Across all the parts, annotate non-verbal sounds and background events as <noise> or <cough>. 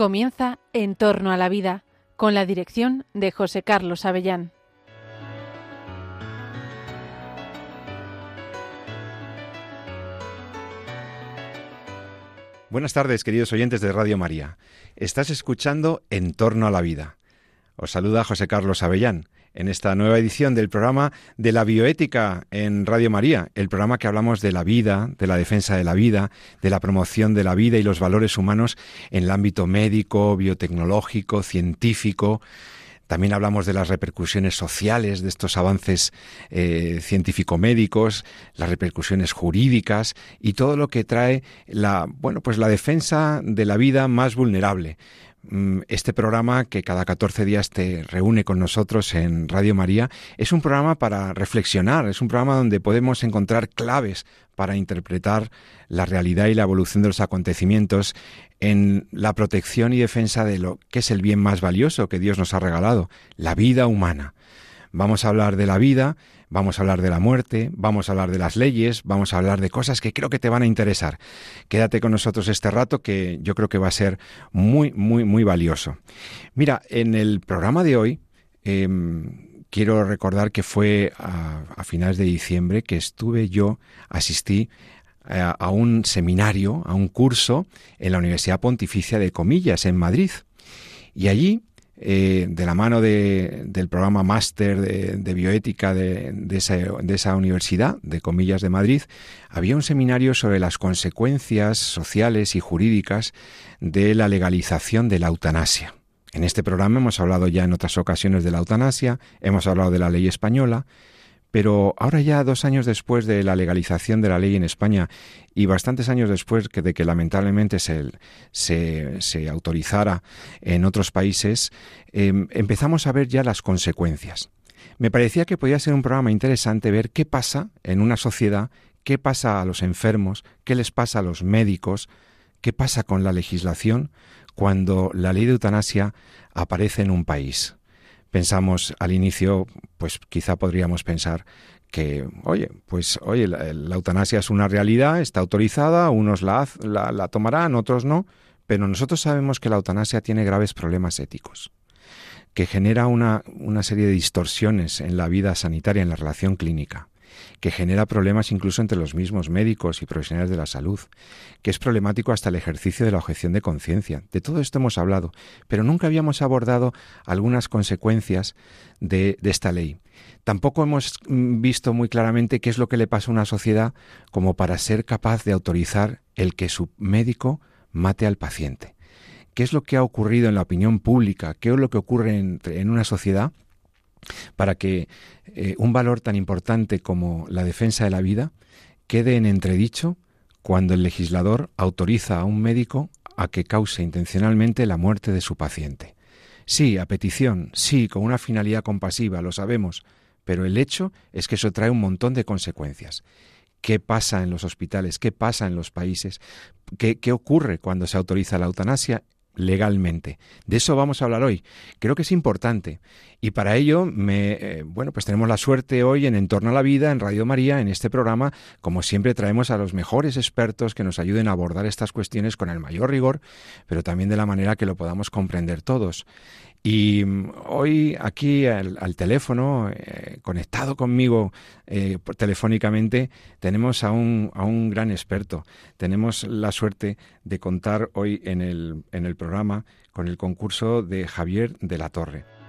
Comienza En torno a la vida, con la dirección de José Carlos Avellán. Buenas tardes, queridos oyentes de Radio María. Estás escuchando En torno a la vida. Os saluda José Carlos Avellán en esta nueva edición del programa de la bioética en Radio María, el programa que hablamos de la vida, de la defensa de la vida, de la promoción de la vida y los valores humanos en el ámbito médico, biotecnológico, científico. También hablamos de las repercusiones sociales de estos avances eh, científico-médicos, las repercusiones jurídicas y todo lo que trae la, bueno, pues la defensa de la vida más vulnerable. Mm, este programa que cada 14 días te reúne con nosotros en Radio María es un programa para reflexionar, es un programa donde podemos encontrar claves para interpretar la realidad y la evolución de los acontecimientos en la protección y defensa de lo que es el bien más valioso que Dios nos ha regalado, la vida humana. Vamos a hablar de la vida, vamos a hablar de la muerte, vamos a hablar de las leyes, vamos a hablar de cosas que creo que te van a interesar. Quédate con nosotros este rato que yo creo que va a ser muy, muy, muy valioso. Mira, en el programa de hoy em, quiero recordar que fue a, finales de diciembre que estuve yo, asistí a, a un seminario, a un curso en la Universidad Pontificia de Comillas, en Madrid. Y allí eh, de la mano del programa máster de, bioética de, esa, de, esa, universidad, de comillas de Madrid, había un seminario sobre las consecuencias sociales y jurídicas de la legalización de la eutanasia. En este programa hemos hablado ya en otras ocasiones de la eutanasia, hemos hablado de la ley española, pero ahora ya dos años después de la legalización de la ley en España y bastantes años después de que lamentablemente se, se, autorizara en otros países, em, empezamos a ver ya las consecuencias. Me parecía que podía ser un programa interesante ver qué pasa en una sociedad, qué pasa a los enfermos, qué les pasa a los médicos, qué pasa con la legislación cuando la ley de eutanasia aparece en un país pensamos al inicio, pues quizá podríamos pensar que, oye, pues oye, la, eutanasia es una realidad, está autorizada, unos la, la, tomarán, otros no, pero nosotros sabemos que la eutanasia tiene graves problemas éticos, que genera una, una serie de distorsiones en la vida sanitaria, en la relación clínica que genera problemas incluso entre los mismos médicos y profesionales de la salud, que es problemático hasta el ejercicio de la objeción de conciencia. De todo esto hemos hablado, pero nunca habíamos abordado algunas consecuencias de, esta ley. Tampoco hemos mm, visto muy claramente qué es lo que le pasa a una sociedad como para ser capaz de autorizar el que su médico mate al paciente. ¿Qué es lo que ha ocurrido en la opinión pública? ¿Qué es lo que ocurre en una sociedad para que eh, un valor tan importante como la defensa de la vida quede en entredicho cuando el legislador autoriza a un médico a que cause intencionalmente la muerte de su paciente. Sí, a petición, sí, con una finalidad compasiva, lo sabemos, pero el hecho es que eso trae un montón de consecuencias. ¿Qué pasa en los hospitales? ¿Qué pasa en los países? ¿Qué, qué ocurre cuando se autoriza la eutanasia? Legalmente. De eso vamos a hablar hoy. Creo que es importante. Y para ello, me, eh, bueno, pues tenemos la suerte hoy en Entorno a la Vida, en Radio María, en este programa, como siempre traemos a los mejores expertos que nos ayuden a abordar estas cuestiones con el mayor rigor, pero también de la manera que lo podamos comprender todos. Y mm, hoy aquí al, teléfono, eh, conectado conmigo eh, telefónicamente, tenemos a un, a un gran experto. Tenemos la suerte de contar hoy en el, en el programa con el concurso de Javier de la Torre.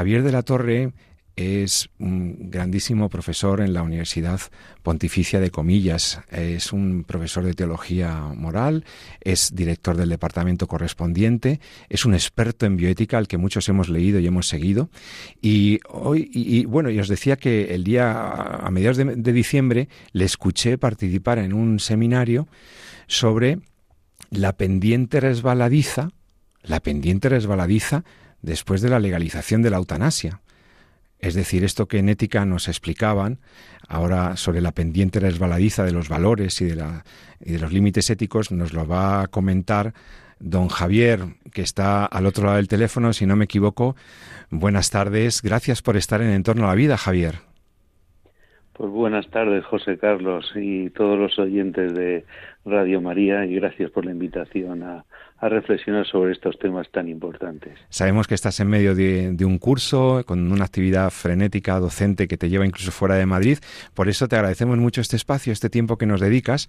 Javier de la Torre es un grandísimo profesor en la Universidad Pontificia de Comillas. Es un profesor de teología moral, es director del departamento correspondiente, es un experto en bioética al que muchos hemos leído y hemos seguido. Y hoy, y, bueno, y os decía que el día, a mediados de diciembre, le escuché participar en un seminario sobre la pendiente resbaladiza la pendiente resbaladiza después de la legalización de la eutanasia. Es decir, esto que en ética nos explicaban, ahora sobre la pendiente resbaladiza de los valores y de, la, y de los límites éticos, nos lo va a comentar don Javier, que está al otro lado del teléfono, si no me equivoco. Buenas tardes, gracias por estar en Entorno a la Vida, Javier. Pues buenas tardes, José Carlos, y todos los oyentes de Radio María, y gracias por la invitación a, reflexionar sobre estos temas tan importantes. Sabemos que estás en medio de, un curso, con una actividad frenética docente que te lleva incluso fuera de Madrid. Por eso te agradecemos mucho este espacio, este tiempo que nos dedicas.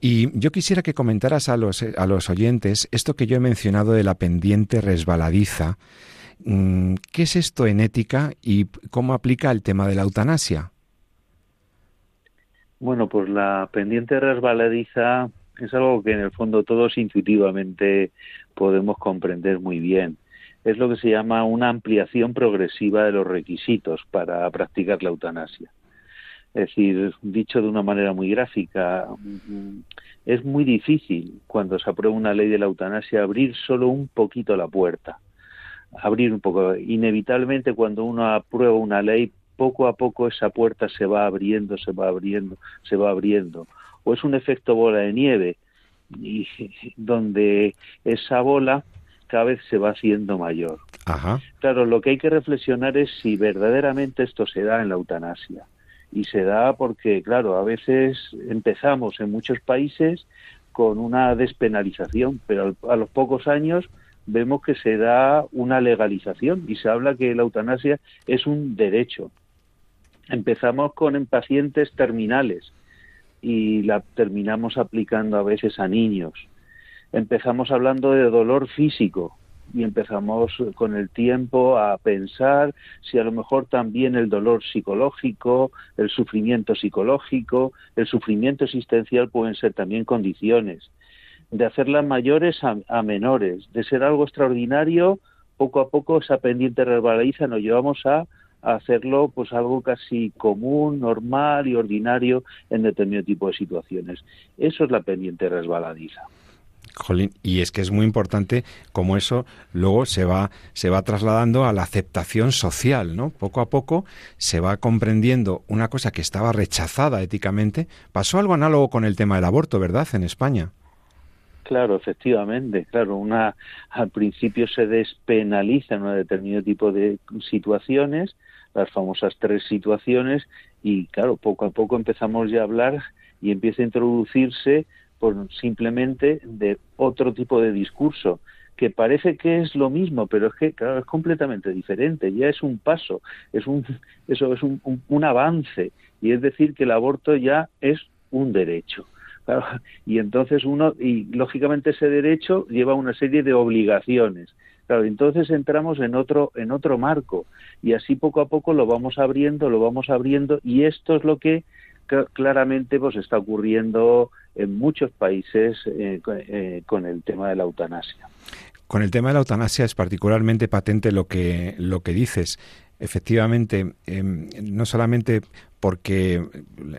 Y yo quisiera que comentaras a los, a los oyentes esto que yo he mencionado de la pendiente resbaladiza. Mm, ¿Qué es esto en ética y cómo aplica el tema de la eutanasia? Bueno, pues la pendiente resbaladiza es algo que en el fondo todos intuitivamente podemos comprender muy bien. Es lo que se llama una ampliación progresiva de los requisitos para practicar la eutanasia. Es decir, dicho de una manera muy gráfica, es muy difícil cuando se aprueba una ley de la eutanasia abrir solo un poquito la puerta. Abrir un poco. Inevitablemente cuando uno aprueba una ley, poco a poco esa puerta se va abriendo, se va abriendo, se va abriendo o es un efecto bola de nieve y <laughs> donde esa bola cada vez se va haciendo mayor. Claro, lo que hay que reflexionar es si verdaderamente esto se da en la eutanasia. Y se da porque, claro, a veces empezamos en muchos países con una despenalización, pero a los pocos años vemos que se da una legalización y se habla que la eutanasia es un derecho. Empezamos con pacientes terminales y la terminamos aplicando a veces a niños. Empezamos hablando de dolor físico y empezamos con el tiempo a pensar si a lo mejor también el dolor psicológico, el sufrimiento psicológico, el sufrimiento existencial pueden ser también condiciones. De hacerlas mayores a, menores, de ser algo extraordinario, poco a poco esa pendiente resbaladiza nos llevamos a hacerlo pues algo casi común, normal y ordinario en determinado tipo de situaciones. Eso es la pendiente resbaladiza. Jolín, y es que es muy importante cómo eso luego se va, se va trasladando a la aceptación social, ¿no? Poco a poco se va comprendiendo una cosa que estaba rechazada éticamente. Pasó algo análogo con el tema del aborto, ¿verdad? En España. Claro, efectivamente, claro, una al principio se despenaliza en un determinado tipo de situaciones, las famosas tres situaciones y claro, poco a poco empezamos ya a hablar y empieza a introducirse por simplemente de otro tipo de discurso que parece que es lo mismo, pero es que claro es completamente diferente. Ya es un paso, es un eso es un, un avance y es decir que el aborto ya es un derecho. y entonces uno y lógicamente ese derecho lleva una serie de obligaciones Claro, entonces entramos en otro, en otro marco y así poco a poco lo vamos abriendo, lo vamos abriendo y esto es lo que claramente pues está ocurriendo en muchos países eh, eh, con el tema de la eutanasia. Con el tema de la eutanasia es particularmente patente lo que, lo que dices. Efectivamente, em, no solamente porque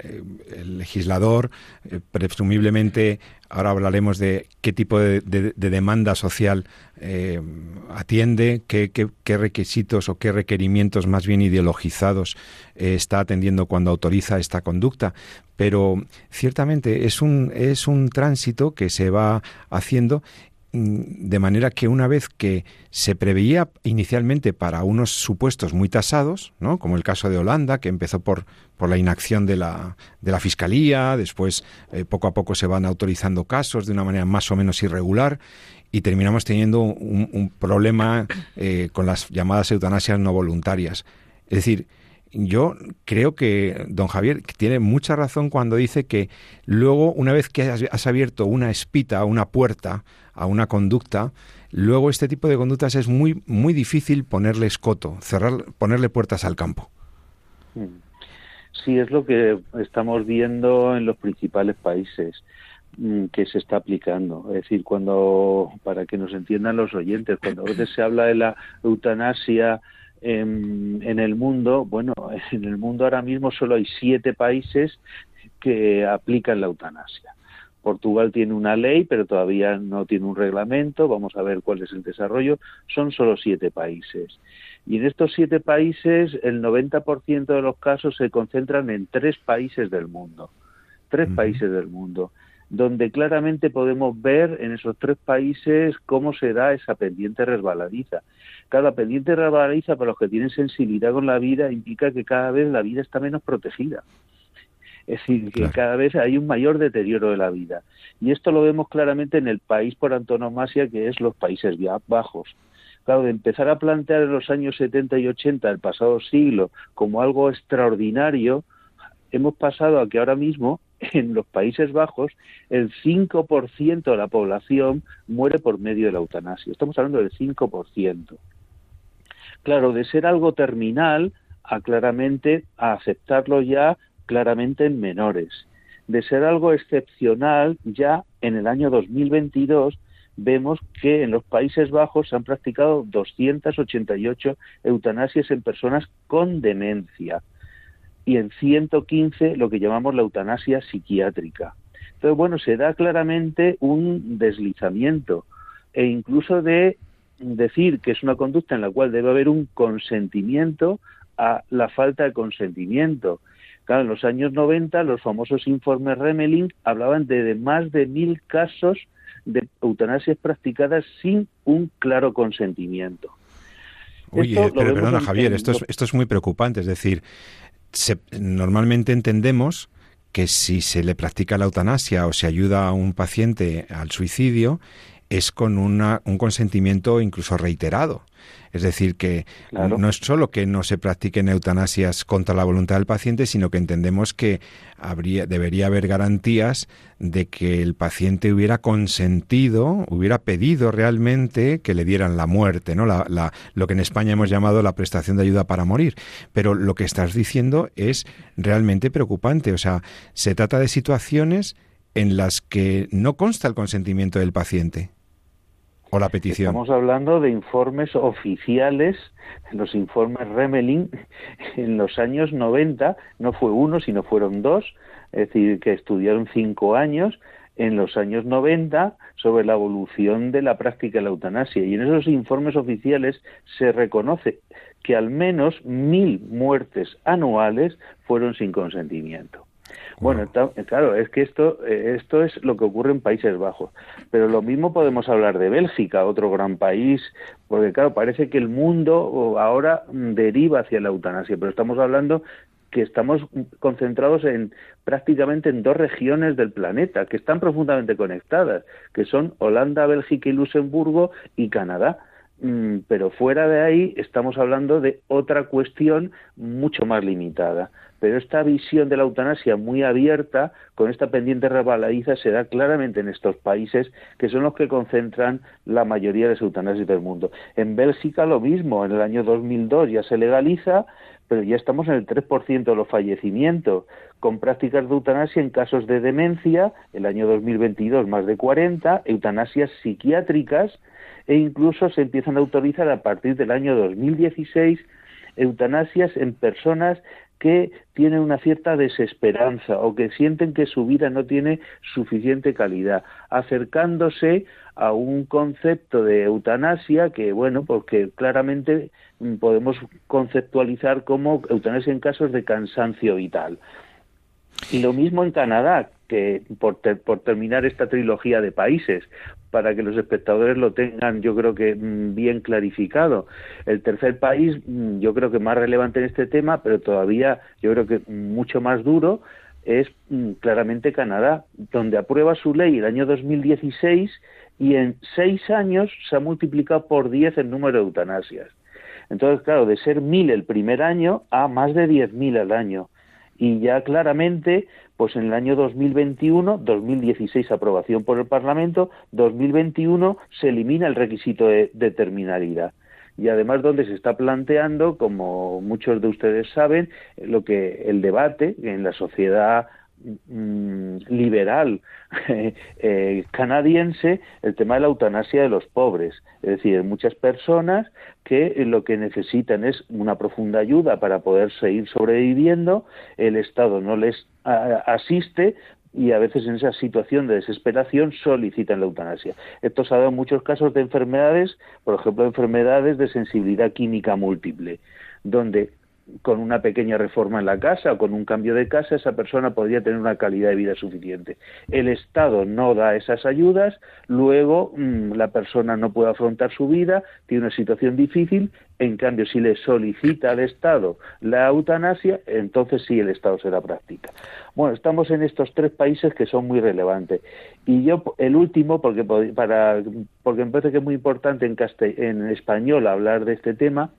eh, el legislador, eh, presumiblemente, ahora hablaremos de qué tipo de, demanda social eh, atiende, qué, requisitos o qué requerimientos más bien ideologizados está atendiendo cuando autoriza esta conducta, pero ciertamente es un, es un tránsito que se va haciendo de manera que una vez que se preveía inicialmente para unos supuestos muy tasados, ¿no? como el caso de Holanda, que empezó por, por la inacción de la, de la Fiscalía, después eh, poco a poco se van autorizando casos de una manera más o menos irregular y terminamos teniendo un, problema eh, con las llamadas eutanasias no voluntarias. Es decir, yo creo que don Javier tiene mucha razón cuando dice que luego, una vez que has, abierto una espita, una puerta a una conducta, luego este tipo de conductas es muy, muy difícil ponerle escoto, cerrar, ponerle puertas al campo. Mm. Sí, es lo que estamos viendo en los principales países mm, que se está aplicando. Es decir, cuando, para que nos entiendan los oyentes, cuando a veces se habla de la eutanasia en, en, el mundo, bueno, <laughs> en el mundo ahora mismo solo hay siete países que aplican la eutanasia. Portugal tiene una ley, pero todavía no tiene un reglamento. Vamos a ver cuál es el desarrollo. Son solo siete países. Y en estos siete países, el 90% de los casos se concentran en tres países del mundo. Tres países del mundo donde claramente podemos ver en esos tres países cómo se da esa pendiente resbaladiza. Cada pendiente resbaladiza para los que tienen sensibilidad con la vida implica que cada vez la vida está menos protegida. Es decir, que cada vez hay un mayor deterioro de la vida. Y esto lo vemos claramente en el país por antonomasia que es los Países Bajos. Claro, de empezar a plantear en los años 70 y 80 del pasado siglo como algo extraordinario, hemos pasado a que ahora mismo <laughs> en los Países Bajos el 5% de la población muere por medio de la eutanasia. Estamos hablando del 5%. Claro, de ser algo terminal a claramente a aceptarlo ya claramente en menores. De ser algo excepcional ya en el año 2022 vemos que en los Países Bajos se han practicado 288 eutanasias en personas con demencia y en 115 lo que llamamos la eutanasia psiquiátrica. Entonces, bueno, se da claramente un deslizamiento e incluso de decir que es una conducta en la cual debe haber un consentimiento a la falta de consentimiento. Claro, en los años 90 los famosos informes Remelin hablaban de, más de mil casos de eutanasias practicadas sin un claro consentimiento. Oye, pero perdona Javier, esto es, esto es muy preocupante, es decir, normalmente entendemos que si se le practica la eutanasia o se ayuda a un paciente al suicidio, es con una, un consentimiento incluso reiterado. Es decir, que no es solo que no se practiquen eutanasias contra la voluntad del paciente, sino que entendemos que habría, debería haber garantías de que el paciente hubiera consentido, hubiera pedido realmente que le dieran la muerte, ¿no? La, lo que en España hemos llamado la prestación de ayuda para morir. Pero lo que estás diciendo es realmente preocupante. O sea, se trata de situaciones en las que no consta el consentimiento del paciente o la petición. Estamos hablando de informes oficiales, los informes Remelin en los años 90, no fue uno, sino fueron dos, es decir, que estudiaron cinco años en los años 90 sobre la evolución de la práctica de la eutanasia. Y en esos informes oficiales se reconoce que al menos mil muertes anuales fueron sin consentimiento. Bueno, claro, es que esto, eh, esto es lo que ocurre en Países Bajos. Pero lo mismo podemos hablar de Bélgica, otro gran país, porque claro, parece que el mundo ahora deriva hacia la eutanasia, pero estamos hablando que estamos concentrados en prácticamente en dos regiones del planeta que están profundamente conectadas, que son Holanda, Bélgica y Luxemburgo y Canadá. Mm, pero fuera de ahí estamos hablando de otra cuestión mucho más limitada. Pero esta visión de la eutanasia muy abierta, con esta pendiente rebaladiza, se da claramente en estos países que son los que concentran la mayoría de las eutanasias del mundo. En Bélgica lo mismo, en el año 2002 ya se legaliza, pero ya estamos en el 3% de los fallecimientos, con prácticas de eutanasia en casos de demencia, el año 2022 más de 40, eutanasias psiquiátricas, e incluso se empiezan a autorizar a partir del año 2016 eutanasias en personas que tienen una cierta desesperanza o que sienten que su vida no tiene suficiente calidad, acercándose a un concepto de eutanasia que, bueno, porque claramente podemos conceptualizar como eutanasia en casos de cansancio vital. Y lo mismo en Canadá, que por, por terminar esta trilogía de países, para que los espectadores lo tengan, yo creo que mm, bien clarificado. El tercer país, mm, yo creo que más relevante en este tema, pero todavía yo creo que mucho más duro, es mm, claramente Canadá, donde aprueba su ley el año 2016 y en seis años se ha multiplicado por diez el número de eutanasias. Entonces, claro, de ser mil el primer año a más de diez mil al año y ya claramente, pues en el año 2021, 2016 aprobación por el Parlamento, 2021 se elimina el requisito de, terminalidad. Y además donde se está planteando, como muchos de ustedes saben, lo que el debate en la sociedad Mm, liberal <laughs> eh, canadiense el tema de la eutanasia de los pobres. Es decir, muchas personas que lo que necesitan es una profunda ayuda para poder seguir sobreviviendo, el Estado no les asiste y a veces en esa situación de desesperación solicitan la eutanasia. Esto se ha dado en muchos casos de enfermedades, por ejemplo, enfermedades de sensibilidad química múltiple, donde con una pequeña reforma en la casa o con un cambio de casa, esa persona podría tener una calidad de vida suficiente. El Estado no da esas ayudas, luego mm, la persona no puede afrontar su vida, tiene una situación difícil, en cambio, si le solicita al Estado la eutanasia, entonces sí el Estado se la practica. Bueno, estamos en estos tres países que son muy relevantes. Y yo, el último, porque, para, porque me parece que es muy importante en, en español hablar de este tema,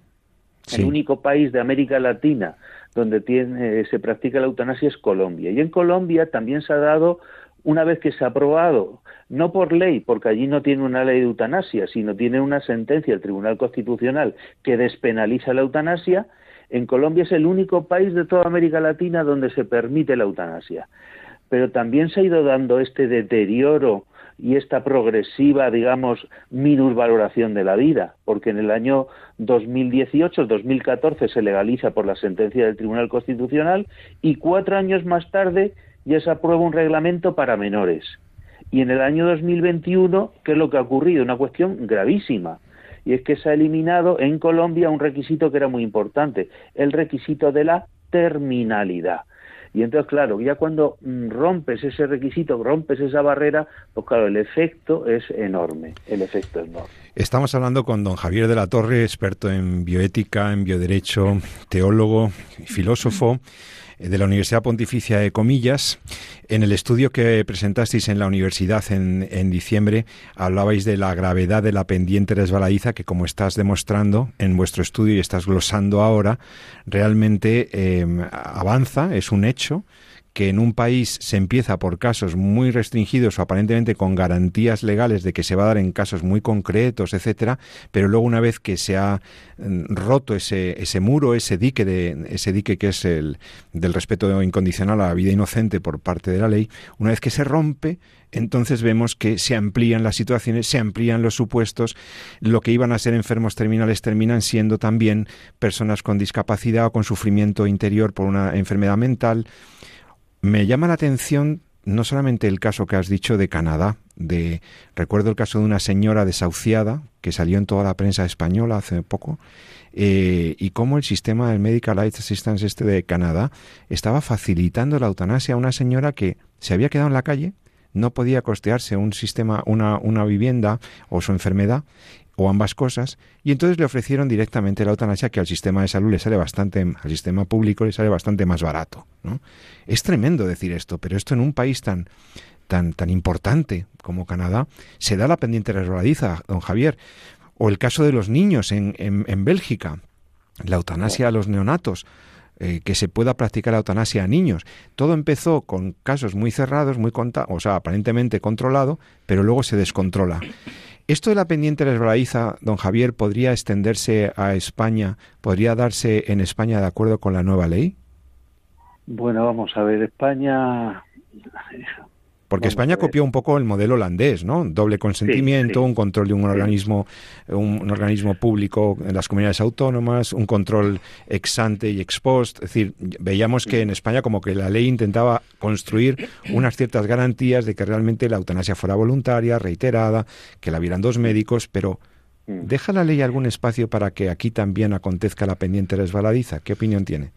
el único país de América Latina donde tiene, se practica la eutanasia es Colombia. Y en Colombia también se ha dado, una vez que se ha aprobado, no por ley, porque allí no tiene una ley de eutanasia, sino tiene una sentencia del Tribunal Constitucional que despenaliza la eutanasia, en Colombia es el único país de toda América Latina donde se permite la eutanasia. Pero también se ha ido dando este deterioro y esta progresiva, digamos, minusvaloración de la vida, porque en el año 2018, 2014 se legaliza por la sentencia del Tribunal Constitucional y cuatro años más tarde ya se aprueba un reglamento para menores. Y en el año 2021, ¿qué es lo que ha ocurrido? Una cuestión gravísima. Y es que se ha eliminado en Colombia un requisito que era muy importante, el requisito de la terminalidad. Y entonces, claro, ya cuando mm, rompes ese requisito, rompes esa barrera, pues claro, el efecto es enorme, el efecto es enorme. Estamos hablando con don Javier de la Torre, experto en bioética, en bioderecho, teólogo filósofo. Eh, de la Universidad Pontificia de Comillas. En el estudio que presentasteis en la universidad en, en, diciembre, hablabais de la gravedad de la pendiente resbaladiza que, como estás demostrando en vuestro estudio y estás glosando ahora, realmente eh, avanza, es un hecho que en un país se empieza por casos muy restringidos o aparentemente con garantías legales de que se va a dar en casos muy concretos, etcétera, pero luego una vez que se ha mm, roto ese, ese muro, ese dique de ese dique que es el del respeto incondicional a la vida inocente por parte de la ley, una vez que se rompe, entonces vemos que se amplían las situaciones, se amplían los supuestos, lo que iban a ser enfermos terminales terminan siendo también personas con discapacidad o con sufrimiento interior por una enfermedad mental, me llama la atención no solamente el caso que has dicho de Canadá, de recuerdo el caso de una señora desahuciada que salió en toda la prensa española hace poco, eh, y cómo el sistema del Medical Aid Assistance este de Canadá estaba facilitando la eutanasia a una señora que se había quedado en la calle, no podía costearse un sistema, una, una vivienda o su enfermedad, o ambas cosas, y entonces le ofrecieron directamente la eutanasia que al sistema de salud le sale bastante, al sistema público le sale bastante más barato. ¿no? Es tremendo decir esto, pero esto en un país tan, tan, tan importante como Canadá, se da la pendiente resbaladiza, don Javier. O el caso de los niños en, en, Bélgica, la eutanasia a los neonatos. Eh, que se pueda practicar la eutanasia a niños. Todo empezó con casos muy cerrados, muy o sea, aparentemente controlado, pero luego se descontrola. ¿Esto de la pendiente resbaladiza, don Javier, podría extenderse a España? ¿Podría darse en España de acuerdo con la nueva ley? Bueno, vamos a ver, España porque España copió un poco el modelo holandés, ¿no? Doble consentimiento, un control de un organismo, un, organismo público en las comunidades autónomas, un control ex ante y ex post. Es decir, veíamos que en España como que la ley intentaba construir unas ciertas garantías de que realmente la eutanasia fuera voluntaria, reiterada, que la vieran dos médicos, pero mm. ¿deja la ley algún espacio para que aquí también acontezca la pendiente resbaladiza? ¿Qué opinión tiene?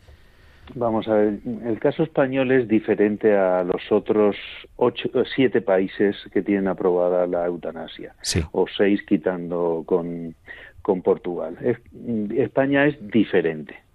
Vamos a ver, el caso español es diferente a los otros ocho, siete países que tienen aprobada la eutanasia, o seis quitando con, con Portugal. España es diferente.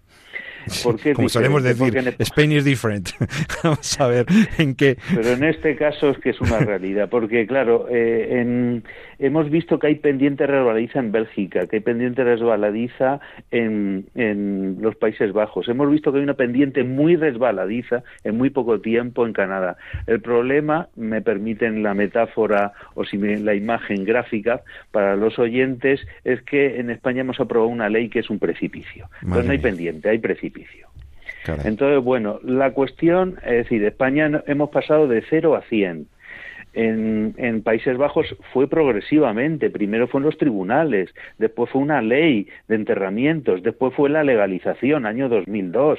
Como solemos decir, Spain is different. <laughs> Vamos a ver en qué. Pero en este caso es que es una realidad, porque claro, eh, en, hemos visto que hay pendiente resbaladiza en Bélgica, que hay pendiente resbaladiza en, en los Países Bajos. Hemos visto que hay una pendiente muy resbaladiza en muy poco tiempo en Canadá. El problema, me permiten la metáfora o si me, la imagen gráfica para los oyentes, es que en España hemos aprobado una ley que es un precipicio. Entonces no hay pendiente, hay precipicio. Entonces, bueno, la cuestión, es decir, España hemos pasado de 0 a 100. En, en, Países Bajos fue progresivamente. Primero fue en los tribunales, después fue una ley de enterramientos, después fue la legalización, año 2002.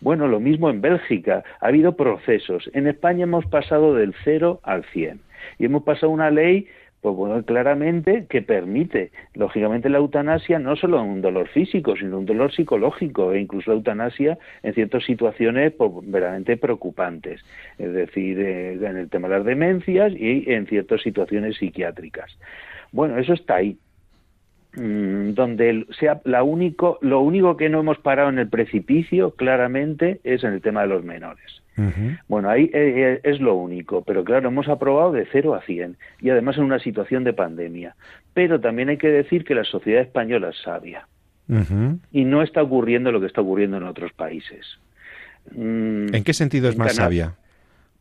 Bueno, lo mismo en Bélgica. Ha habido procesos. En España hemos pasado del 0 al 100. Y hemos pasado una ley pues bueno, claramente que permite, lógicamente, la eutanasia no solo un dolor físico, sino un dolor psicológico e incluso la eutanasia en ciertas situaciones pues, verdaderamente preocupantes, es decir, eh, en el tema de las demencias y en ciertas situaciones psiquiátricas. Bueno, eso está ahí. Mm, donde sea la único, lo único que no hemos parado en el precipicio claramente es en el tema de los menores. Bueno, ahí eh, eh, es lo único, pero claro, hemos aprobado de 0 a 100 y además en una situación de pandemia. Pero también hay que decir que la sociedad española es sabia y no está ocurriendo lo que está ocurriendo en otros países. Mm, ¿En qué sentido es más sabia?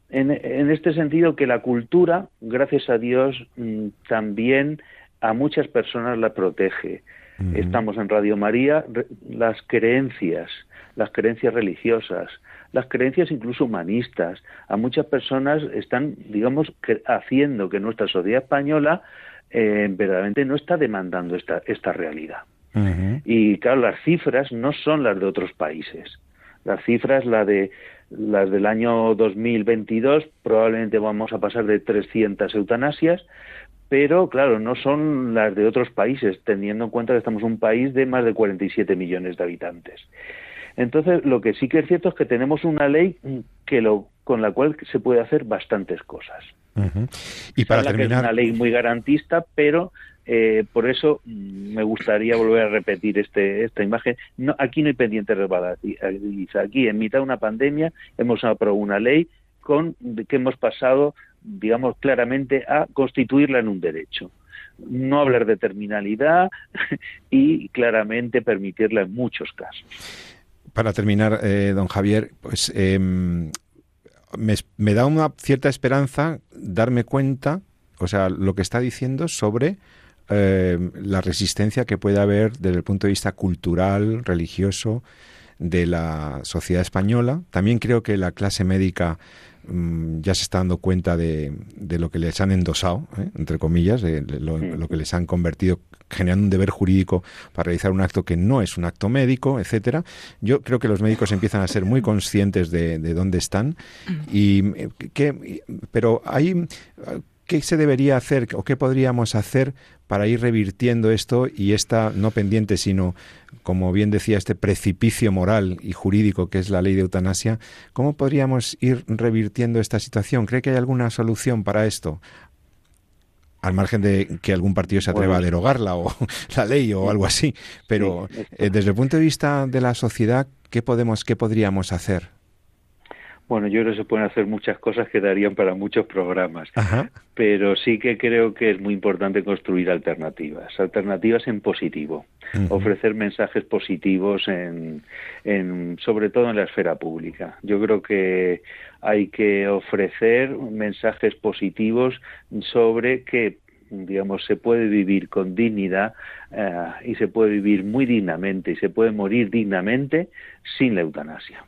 En, este sentido que la cultura, gracias a Dios, mm, también a muchas personas la protege. Estamos en Radio María, las creencias, las creencias religiosas, las creencias incluso humanistas. A muchas personas están, digamos, haciendo que nuestra sociedad española eh, verdaderamente no está demandando esta, esta realidad. Y claro, las cifras no son las de otros países. Las cifras, la de las del año 2022, probablemente vamos a pasar de 300 eutanasias, pero claro, no son las de otros países, teniendo en cuenta que estamos un país de más de 47 millones de habitantes. Entonces, lo que sí que es cierto es que tenemos una ley que lo, con la cual se puede hacer bastantes cosas. Y para terminar, es una ley muy garantista, pero eh, por eso mm, me gustaría volver a repetir este, esta imagen. No, aquí no hay pendiente resbaladiza. Aquí, en mitad de una pandemia, hemos aprobado una ley con que hemos pasado, digamos, claramente a constituirla en un derecho no hablar de terminalidad <laughs> y claramente permitirla en muchos casos para terminar, eh, don Javier, pues em, me, da una cierta esperanza darme cuenta, o sea, lo que está diciendo sobre em, la resistencia que puede haber desde el punto de vista cultural, religioso, de la sociedad española. También creo que la clase médica Mm, ya se está dando cuenta de, lo que les han endosado, ¿eh? entre comillas, de, lo, que les han convertido, generando un deber jurídico para realizar un acto que no es un acto médico, etcétera. Yo creo que los médicos empiezan a ser muy conscientes de, dónde están y eh, que, pero hay ¿qué se debería hacer o qué podríamos hacer para ir revirtiendo esto y esta no pendiente, sino como bien decía, este precipicio moral y jurídico que es la ley de eutanasia, ¿cómo podríamos ir revirtiendo esta situación? ¿Cree que hay alguna solución para esto? Al margen de que algún partido se atreva a derogarla o <laughs> la ley o algo así, pero eh, desde el punto de vista de la sociedad, ¿qué podemos, qué podríamos hacer? Bueno, yo creo que se pueden hacer muchas cosas que darían para muchos programas, pero sí que creo que es muy importante construir alternativas, alternativas en positivo, ofrecer mensajes positivos en, en, sobre todo en la esfera pública. Yo creo que hay que ofrecer mensajes positivos sobre que digamos, se puede vivir con dignidad eh, y se puede vivir muy dignamente y se puede morir dignamente sin la eutanasia.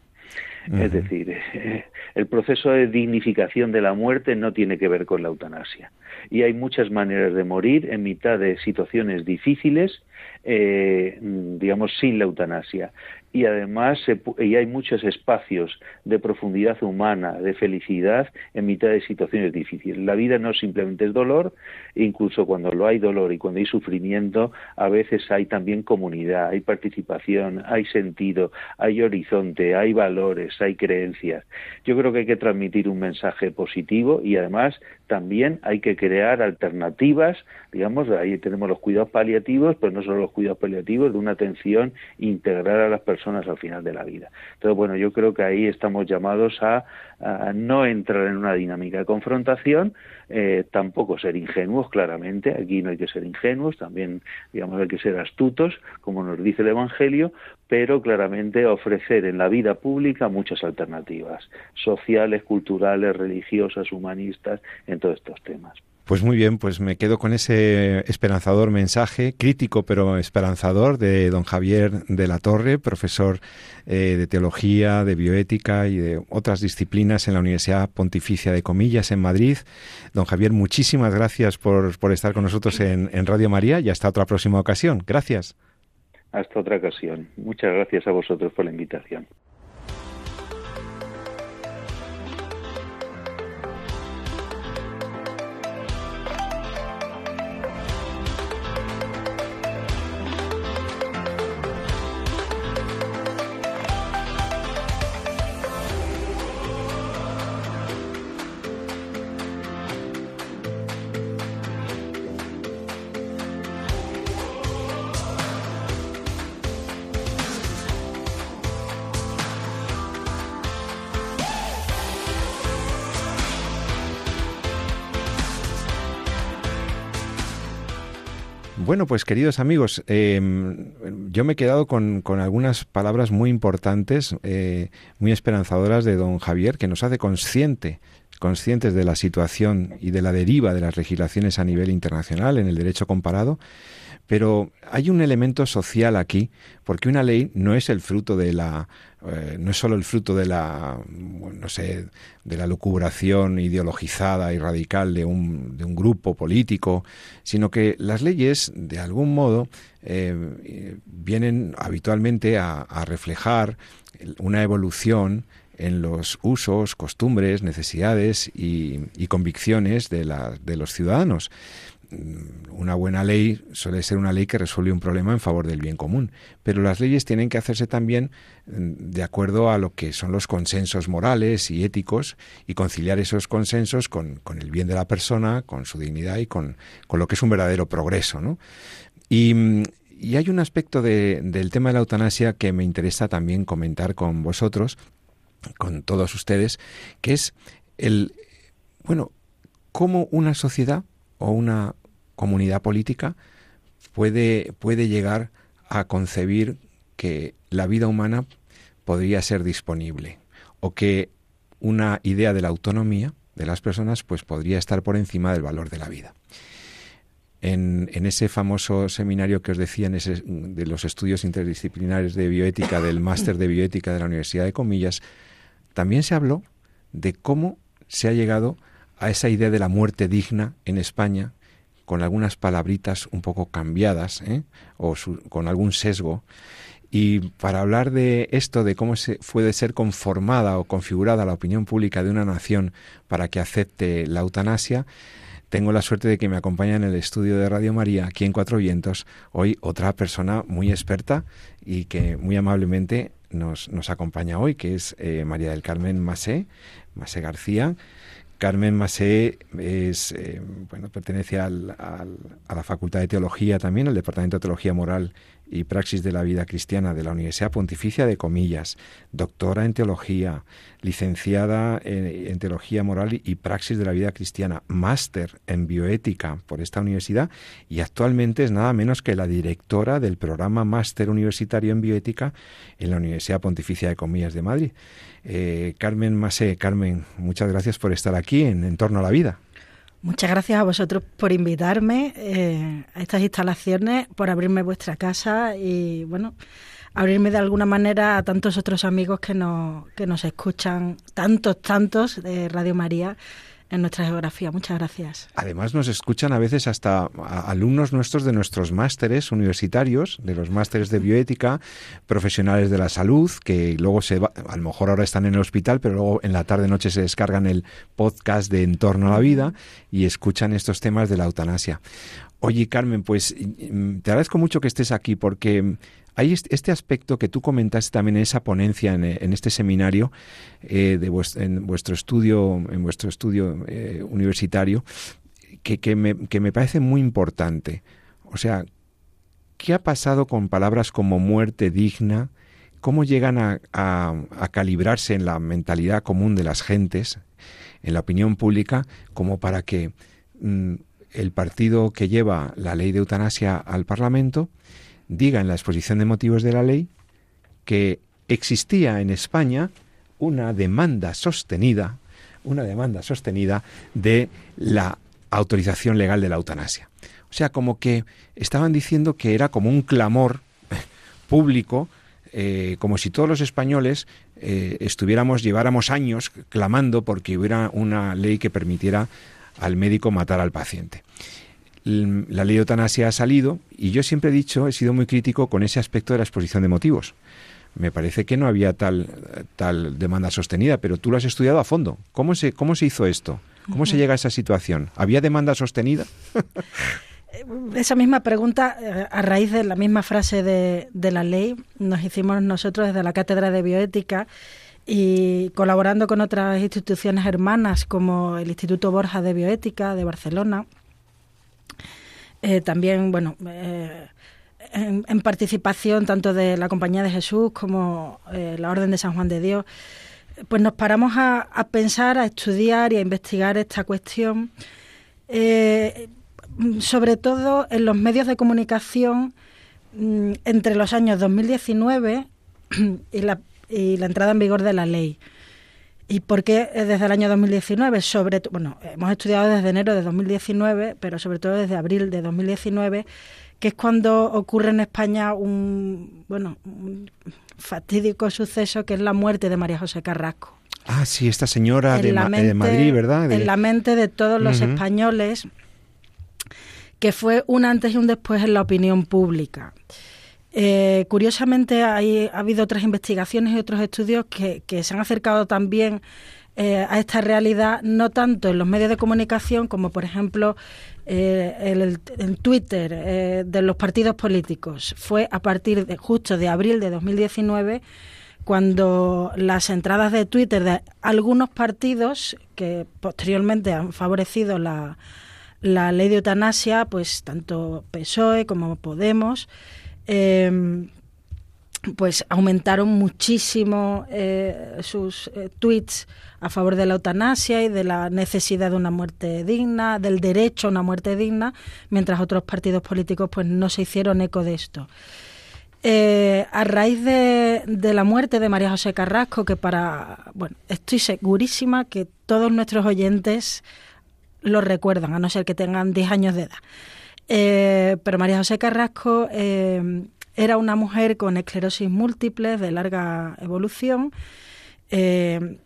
Es decir, <laughs> el proceso de dignificación de la muerte no tiene que ver con la eutanasia. Y hay muchas maneras de morir en mitad de situaciones difíciles, eh, digamos, sin la eutanasia y además y hay muchos espacios de profundidad humana, de felicidad en mitad de situaciones difíciles. La vida no simplemente es dolor, incluso cuando lo hay dolor y cuando hay sufrimiento, a veces hay también comunidad, hay participación, hay sentido, hay horizonte, hay valores, hay creencias. Yo creo que hay que transmitir un mensaje positivo y además también hay que crear alternativas, digamos, ahí tenemos los cuidados paliativos, pero no solo los cuidados paliativos, de una atención integral a las personas al final de la vida. Entonces, bueno, yo creo que ahí estamos llamados a, no entrar en una dinámica de confrontación, eh, tampoco ser ingenuos, claramente, aquí no hay que ser ingenuos, también, digamos, hay que ser astutos, como nos dice el Evangelio, pero claramente ofrecer en la vida pública muchas alternativas, sociales, culturales, religiosas, humanistas, en todos estos. Pues muy bien, pues me quedo con ese esperanzador mensaje, crítico pero esperanzador, de don Javier de la Torre, profesor eh, de teología, de bioética y de otras disciplinas en la Universidad Pontificia de Comillas en Madrid. Don Javier, muchísimas gracias por, por estar con nosotros en, en Radio María y hasta otra próxima ocasión. Gracias. Hasta otra ocasión. Muchas gracias a vosotros por la invitación. Bueno, pues queridos amigos, em, yo me he quedado con, algunas palabras muy importantes, eh, muy esperanzadoras de don Javier, que nos hace consciente, conscientes de la situación y de la deriva de las legislaciones a nivel internacional en el derecho comparado pero hay un elemento social aquí, porque una ley no es el fruto de la, eh, no es solo el fruto de la, no sé, de la lucubración ideologizada y radical de un, de un grupo político, sino que las leyes, de algún modo, eh, vienen habitualmente a, reflejar una evolución en los usos, costumbres, necesidades y, convicciones de, los ciudadanos. Mm, una buena ley suele ser una ley que resuelve un problema en favor del bien común, pero las leyes tienen que hacerse también mm, de acuerdo a lo que son los consensos morales y éticos y conciliar esos consensos con, el bien de la persona, con su dignidad y con, lo que es un verdadero progreso. mm, y, hay un aspecto del tema de la eutanasia que me interesa también comentar con vosotros, con todos ustedes, que es el, bueno, cómo una sociedad o una comunidad política puede, puede llegar a concebir que la vida humana podría ser disponible o que una idea de la autonomía de las personas pues podría estar por encima del valor de la vida. En, en ese famoso seminario que os decía en ese, de los estudios interdisciplinares de bioética, del máster de bioética de la Universidad de Comillas, también se habló de cómo se ha llegado a esa idea de la muerte digna en España con algunas palabritas un poco cambiadas ¿eh? o con algún sesgo. Y para hablar de esto, de cómo se puede ser conformada o configurada la opinión pública de una nación para que acepte la eutanasia, tengo la suerte de que me acompaña en el estudio de Radio María, aquí en Cuatro Vientos, hoy otra persona muy experta y que muy amablemente nos, nos acompaña hoy, que es eh, María del Carmen Masé, Masé García, Carmen Masé es, eh, bueno, pertenece al, a la Facultad de Teología también, al Departamento de Teología Moral y Praxis de la Vida Cristiana de la Universidad Pontificia de Comillas, doctora en Teología, licenciada en, Teología Moral y Praxis de la Vida Cristiana, máster en Bioética por esta universidad y actualmente es nada menos que la directora del programa Máster Universitario en Bioética en la Universidad Pontificia de Comillas de Madrid. Eh, Carmen Masé, Carmen, muchas gracias por estar aquí en Entorno a la Vida. Muchas gracias a vosotros por invitarme eh, a estas instalaciones, por abrirme vuestra casa y, bueno, abrirme de alguna manera a tantos otros amigos que nos, que nos escuchan, tantos, tantos de Radio María en nuestra geografía. Muchas gracias. Además nos escuchan a veces hasta alumnos nuestros de nuestros másteres universitarios, de los másteres de bioética, profesionales de la salud, que luego se a lo mejor ahora están en el hospital, pero luego en la tarde noche se descargan el podcast de Entorno a la Vida y escuchan estos temas de la eutanasia. Oye, Carmen, pues te agradezco mucho que estés aquí porque hay este aspecto que tú comentaste también en esa ponencia, en, este seminario, eh, de en vuestro estudio, en vuestro estudio eh, universitario, que, me, parece muy importante. O sea, ¿qué ha pasado con palabras como muerte digna? ¿Cómo llegan a, a, calibrarse en la mentalidad común de las gentes, en la opinión pública, como para que mm, el partido que lleva la ley de eutanasia al Parlamento diga en la exposición de motivos de la ley que existía en España una demanda sostenida, una demanda sostenida de la autorización legal de la eutanasia. O sea, como que estaban diciendo que era como un clamor <laughs> público, eh, como si todos los españoles eh, estuviéramos, lleváramos años clamando porque hubiera una ley que permitiera al médico matar al paciente. La ley de eutanasia ha salido y yo siempre he dicho, he sido muy crítico con ese aspecto de la exposición de motivos. Me parece que no había tal, tal demanda sostenida, pero tú lo has estudiado a fondo. ¿Cómo se, cómo se hizo esto? ¿Cómo se llega a esa situación? ¿Había demanda sostenida? <laughs> esa misma pregunta, eh, a raíz de la misma frase de, de, la ley, nos hicimos nosotros desde la Cátedra de Bioética y colaborando con otras instituciones hermanas como el Instituto Borja de Bioética de Barcelona. Eh, también, bueno, eh, en, participación tanto de la Compañía de Jesús como la Orden de San Juan de Dios, pues nos paramos a, pensar, a estudiar y a investigar esta cuestión. Sobre todo en los medios de comunicación mm, entre los años 2019 <clears throat> y la, y la entrada en vigor de la ley. ¿Y por qué desde el año 2019? Sobre, bueno, hemos estudiado desde enero de 2019, pero sobre todo desde abril de 2019, que es cuando ocurre en España un, bueno, un fatídico suceso que es la muerte de María José Carrasco. Ah, sí, esta señora de, Madrid, ¿verdad? En la mente de todos los españoles que fue un antes y un después en la opinión pública. Eh, curiosamente, hay, ha habido otras investigaciones y otros estudios que, se han acercado también eh, a esta realidad, no tanto en los medios de comunicación como, por ejemplo, eh, Twitter de los partidos políticos. Fue a partir de justo de abril de 2019 cuando las entradas de Twitter de algunos partidos que posteriormente han favorecido la la ley de eutanasia, pues tanto PSOE como Podemos, em, pues aumentaron muchísimo eh, sus eh, tweets a favor de la eutanasia y de la necesidad de una muerte digna, del derecho a una muerte digna, mientras otros partidos políticos pues no se hicieron eco de esto. Eh, a raíz de, de, la muerte de María José Carrasco, que para, bueno, estoy segurísima que todos nuestros oyentes lo recuerdan, a no ser que tengan 10 años de edad. Eh, pero María José Carrasco eh, era una mujer con esclerosis múltiple de larga evolución. Eh,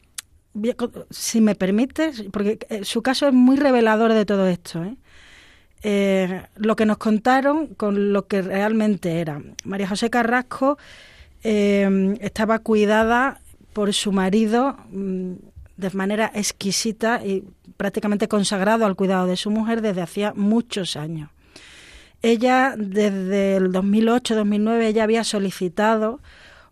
si me permites, porque su caso es muy revelador de todo esto. lo que nos contaron con lo que realmente era. María José Carrasco estaba cuidada por su marido mm, de manera exquisita y prácticamente consagrado al cuidado de su mujer desde hacía muchos años. Ella, desde el 2008-2009, ella había solicitado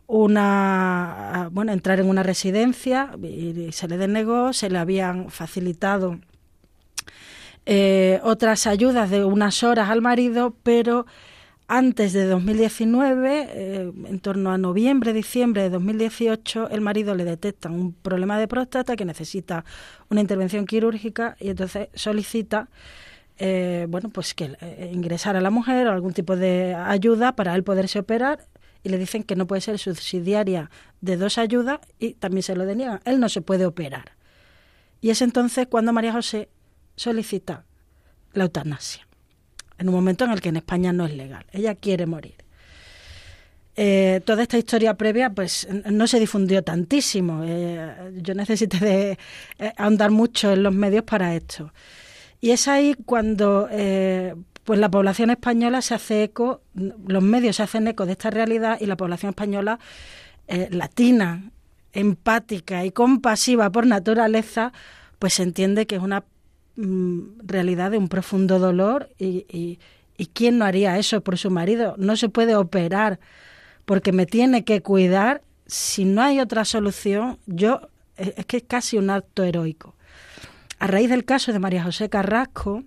una, bueno, entrar en una residencia y se le denegó, se le habían facilitado eh, otras ayudas de unas horas al marido, pero antes de 2019, eh, en torno a noviembre, diciembre de 2018, el marido le detecta un problema de próstata que necesita una intervención quirúrgica y entonces solicita eh, bueno, pues que eh, ingresara la mujer o algún tipo de ayuda para él poderse operar y le dicen que no puede ser subsidiaria de dos ayudas y también se lo deniegan. Él no se puede operar. Y es entonces cuando María José solicita la eutanasia en un momento en el que en España no es legal. Ella quiere morir. Eh, toda esta historia previa pues no se difundió tantísimo. Eh, yo necesité de eh, ahondar mucho en los medios para esto. Y es ahí cuando pues la población española se hace eco, los medios se hacen eco de esta realidad y la población española latina, empática y compasiva por naturaleza, pues se entiende que es una Mm, realidad de un profundo dolor y, y, quién no haría eso por su marido. No se puede operar porque me tiene que cuidar. Si no hay otra solución, yo es que es casi un acto heroico. A raíz del caso de María José Carrasco,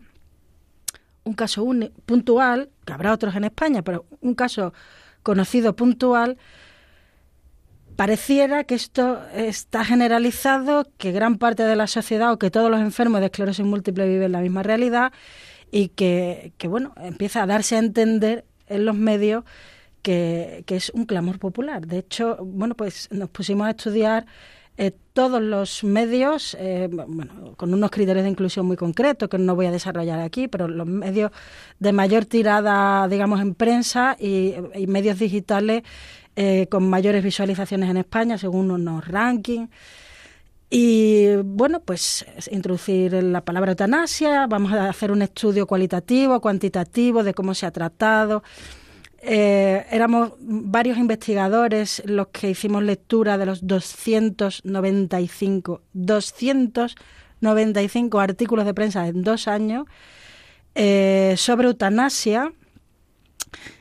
un caso puntual, que habrá otros en España, pero un caso conocido puntual, pareciera que esto está generalizado, que gran parte de la sociedad o que todos los enfermos de esclerosis múltiple viven la misma realidad y que, bueno, empieza a darse a entender en los medios que, es un clamor popular. De hecho, bueno, pues nos pusimos a estudiar eh, todos los medios, eh, bueno, con unos criterios de inclusión muy concretos que no voy a desarrollar aquí, pero los medios de mayor tirada, digamos, en prensa y, medios digitales eh, con mayores visualizaciones en España, según unos rankings. Y bueno, pues introducir la palabra eutanasia, vamos a hacer un estudio cualitativo, cuantitativo de cómo se ha tratado, eh, éramos varios investigadores los que hicimos lectura de los 295, 295 artículos de prensa en dos años eh, sobre eutanasia,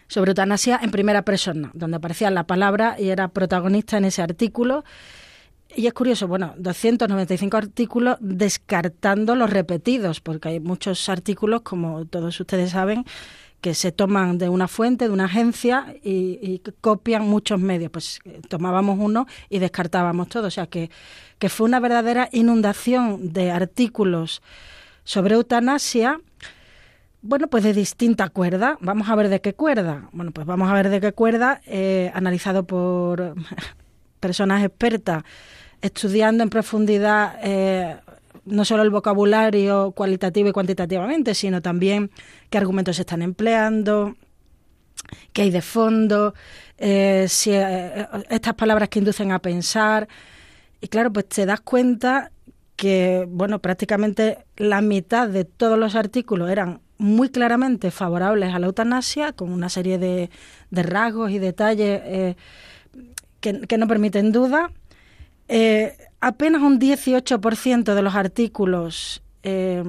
sobre eutanasia en primera persona, donde aparecía la palabra y era protagonista en ese artículo. Y es curioso, bueno, 295 artículos descartando los repetidos, porque hay muchos artículos, como todos ustedes saben, que se toman de una fuente, de una agencia y, copian muchos medios. Pues eh, tomábamos uno y descartábamos todo. O sea que, que fue una verdadera inundación de artículos sobre eutanasia. Bueno, pues de distinta cuerda. Vamos a ver de qué cuerda. Bueno, pues vamos a ver de qué cuerda, eh, analizado por <laughs> personas expertas, estudiando en profundidad eh, no solo el vocabulario cualitativo y cuantitativamente, sino también qué argumentos se están empleando, qué hay de fondo, eh, si, eh, estas palabras que inducen a pensar. Y claro, pues te das cuenta que, bueno, prácticamente la mitad de todos los artículos eran muy claramente favorables a la eutanasia, con una serie de, de rasgos y detalles eh, que, que, no permiten duda. Eh, apenas un 18% de los artículos eh,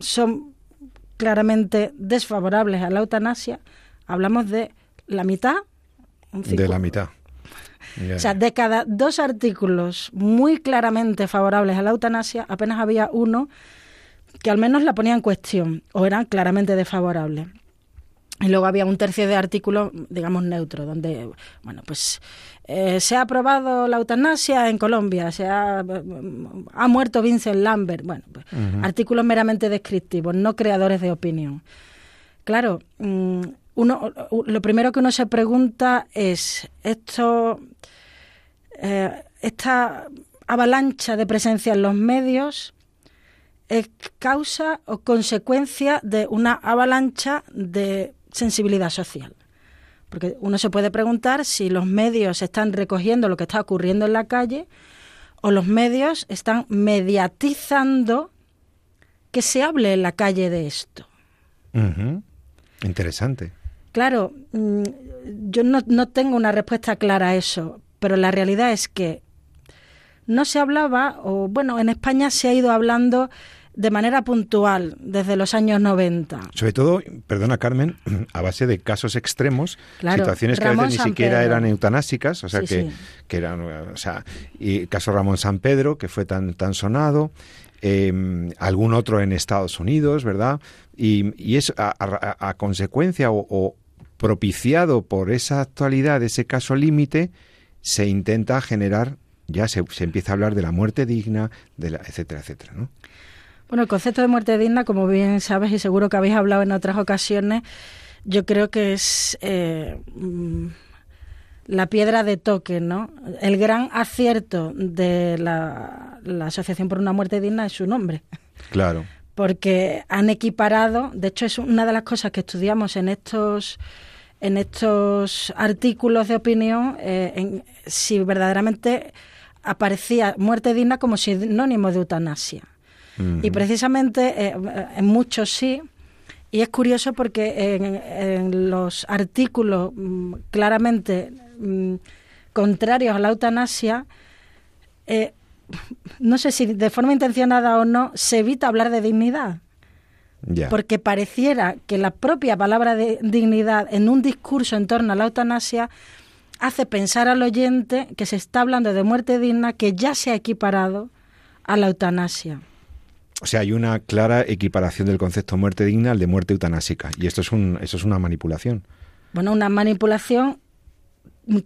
son claramente desfavorables a la eutanasia. Hablamos de la mitad. de la mitad. <laughs> O sea, de cada dos artículos muy claramente favorables a la eutanasia, apenas había uno que al menos la ponía en cuestión o eran claramente desfavorables. Y luego había un tercio de artículos, digamos, neutro, donde, bueno, pues eh, se ha aprobado la eutanasia en Colombia, se ha, ha muerto Vincent Lambert. Bueno, pues, artículos meramente descriptivos, no creadores de opinión. Claro, mm, uno, lo primero que uno se pregunta es, esto, eh, esta avalancha de presencia en los medios es causa o consecuencia de una avalancha de sensibilidad social. Porque uno se puede preguntar si los medios están recogiendo lo que está ocurriendo en la calle o los medios están mediatizando que se hable en la calle de esto. Interesante. Claro, mm, yo no, no tengo una respuesta clara a eso, pero la realidad es que no se hablaba, o bueno, en España se ha ido hablando de manera puntual desde los años 90. Sobre todo, perdona Carmen, <clears throat> a base de casos extremos, situaciones que a veces ni siquiera eran eutanásicas, o sea que, que, eran, o sea, y caso Ramón San Pedro que fue tan tan sonado, em, algún otro en Estados Unidos, ¿verdad? Y, y es a, consecuencia o, propiciado por esa actualidad, ese caso límite, se intenta generar ya se, se, empieza a hablar de la muerte digna, de la, etcétera, etcétera, ¿no? Bueno, el concepto de muerte digna, como bien sabes y seguro que habéis hablado en otras ocasiones, yo creo que es eh, mm, la piedra de toque, ¿no? El gran acierto de la, Asociación por una Muerte Digna es su nombre. Claro. Porque han equiparado, de hecho es una de las cosas que estudiamos en estos en estos artículos de opinión, eh, en, si verdaderamente aparecía muerte digna como sinónimo de eutanasia. Y precisamente eh, en muchos sí. Y es curioso porque en, los artículos mm, claramente mm, contrarios a la eutanasia, eh, no sé si de forma intencionada o no, se evita hablar de dignidad. Porque pareciera que la propia palabra de dignidad en un discurso en torno a la eutanasia hace pensar al oyente que se está hablando de muerte digna que ya se ha equiparado a la eutanasia. O sea, hay una clara equiparación del concepto muerte digna al de muerte eutanásica. Y esto es, un, eso es una manipulación. Bueno, una manipulación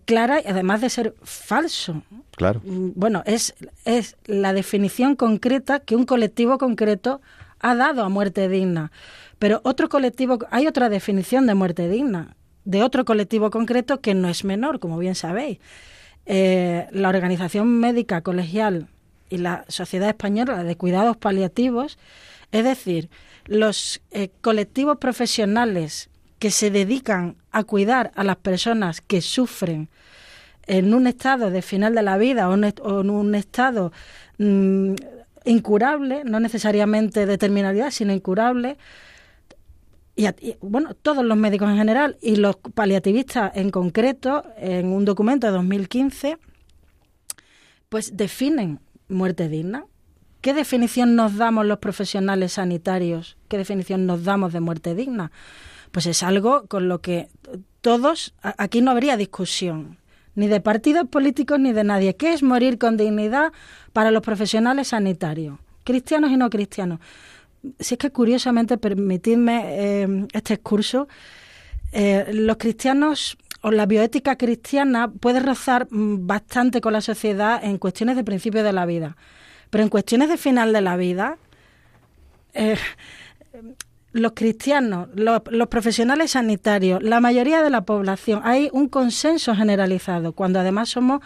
clara y además de ser falso. Claro. Mm, bueno, es, es la definición concreta que un colectivo concreto ha dado a muerte digna. Pero otro colectivo, hay otra definición de muerte digna, de otro colectivo concreto que no es menor, como bien sabéis. eh, la Organización Médica Colegial y la Sociedad Española de Cuidados Paliativos, es decir, los eh, colectivos profesionales que se dedican a cuidar a las personas que sufren en un estado de final de la vida o, en un estado mm, incurable, no necesariamente de terminalidad, sino incurable, y, bueno, todos los médicos en general y los paliativistas en concreto, en un documento de 2015, pues definen muerte digna. ¿Qué definición nos damos los profesionales sanitarios? ¿Qué definición nos damos de muerte digna? Pues es algo con lo que todos, aquí no habría discusión, ni de partidos políticos ni de nadie. ¿Qué es morir con dignidad para los profesionales sanitarios, cristianos y no cristianos? Si es que curiosamente, permitidme eh, este excurso, eh, los cristianos o la bioética cristiana puede rozar mm, bastante con la sociedad en cuestiones de principio de la vida, pero en cuestiones de final de la vida, eh, los cristianos, los, profesionales sanitarios, la mayoría de la población, hay un consenso generalizado, cuando además somos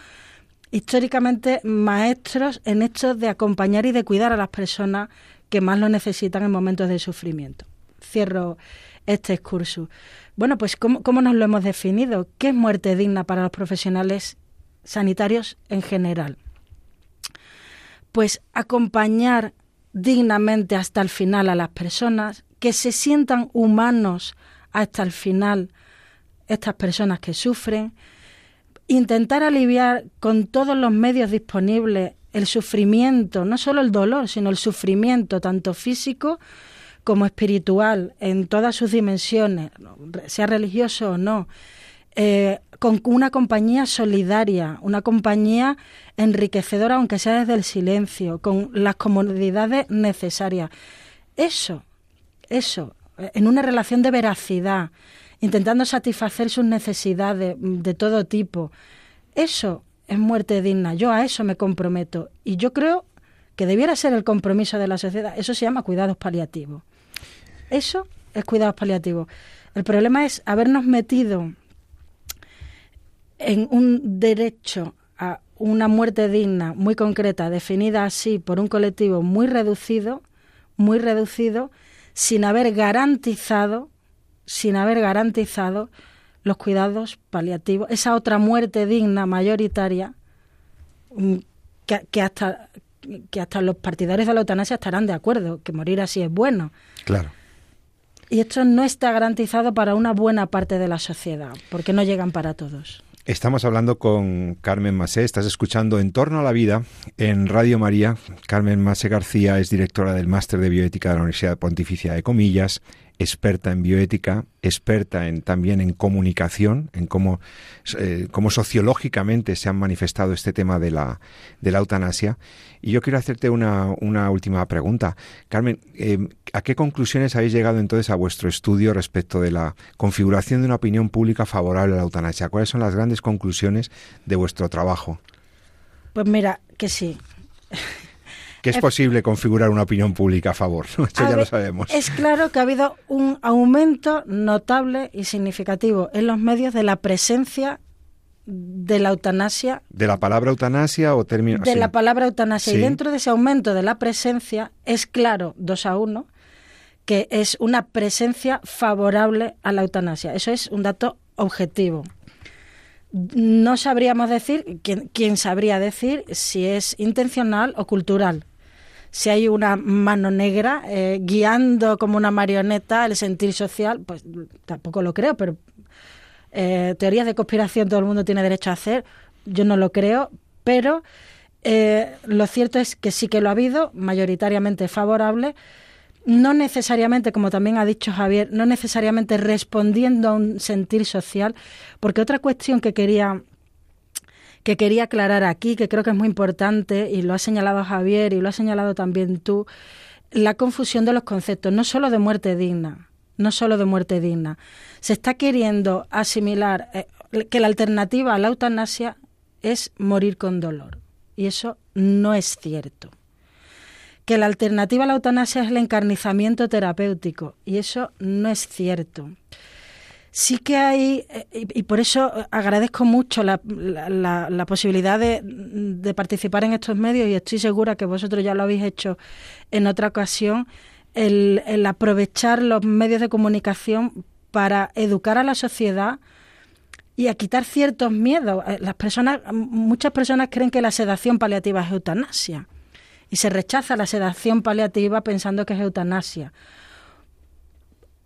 históricamente maestros en esto de acompañar y de cuidar a las personas que más lo necesitan en momentos de sufrimiento. Cierro este excurso. Bueno, pues ¿cómo, ¿cómo nos lo hemos definido? ¿Qué es muerte digna para los profesionales sanitarios en general? Pues acompañar dignamente hasta el final a las personas, que se sientan humanos hasta el final estas personas que sufren, intentar aliviar con todos los medios disponibles el sufrimiento, no solo el dolor, sino el sufrimiento, tanto físico como espiritual, en todas sus dimensiones, sea religioso o no, eh, con una compañía solidaria, una compañía enriquecedora, aunque sea desde el silencio, con las comodidades necesarias. Eso, eso, en una relación de veracidad, intentando satisfacer sus necesidades de todo tipo. Eso es muerte digna. Yo a eso me comprometo. Y yo creo que debiera ser el compromiso de la sociedad. Eso se llama cuidados paliativos. Eso es cuidados paliativos. El problema es habernos metido en un derecho a una muerte digna muy concreta, definida así por un colectivo muy reducido, muy reducido, sin haber garantizado, sin haber garantizado los cuidados paliativos, esa otra muerte digna mayoritaria mm, que, hasta que hasta los partidarios de la eutanasia estarán de acuerdo, que morir así es bueno. Claro. Y esto no está garantizado para una buena parte de la sociedad, porque no llegan para todos. Estamos hablando con Carmen Masé, estás escuchando En torno a la vida en Radio María. Carmen Masé García es directora del Máster de Bioética de la Universidad Pontificia de Comillas experta en bioética, experta en, también en comunicación, en cómo, eh, cómo sociológicamente se han manifestado este tema de la, de la eutanasia. Y yo quiero hacerte una, una última pregunta. Carmen, eh, ¿a qué conclusiones habéis llegado entonces a vuestro estudio respecto de la configuración de una opinión pública favorable a la eutanasia? ¿Cuáles son las grandes conclusiones de vuestro trabajo? Pues mira, que sí que es posible configurar una opinión pública a favor. Eso ya lo sabemos. Es claro que ha habido un aumento notable y significativo en los medios de la presencia de la eutanasia. ¿De la palabra eutanasia o término? De la palabra eutanasia. Y dentro de ese aumento de la presencia es claro, dos a uno, que es una presencia favorable a la eutanasia. Eso es un dato objetivo. No sabríamos decir, quién, quién sabría decir si es intencional o cultural si hay una mano negra eh, guiando como una marioneta el sentir social, pues tampoco lo creo, pero eh, teorías de conspiración todo el mundo tiene derecho a hacer, yo no lo creo, pero eh, lo cierto es que sí que lo ha habido, mayoritariamente favorable, no necesariamente, como también ha dicho Javier, no necesariamente respondiendo a un sentir social, porque otra cuestión que quería que quería aclarar aquí, que creo que es muy importante, y lo ha señalado Javier y lo ha señalado también tú, la confusión de los conceptos, no solo de muerte digna, no solo de muerte digna. Se está queriendo asimilar eh, que la alternativa a la eutanasia es morir con dolor, y eso no es cierto. Que la alternativa a la eutanasia es el encarnizamiento terapéutico, y eso no es cierto sí que hay, eh, y, por eso agradezco mucho la, la, posibilidad de, de, participar en estos medios y estoy segura que vosotros ya lo habéis hecho en otra ocasión, el, el aprovechar los medios de comunicación para educar a la sociedad y a quitar ciertos miedos. Eh, las personas, muchas personas creen que la sedación paliativa es eutanasia y se rechaza la sedación paliativa pensando que es eutanasia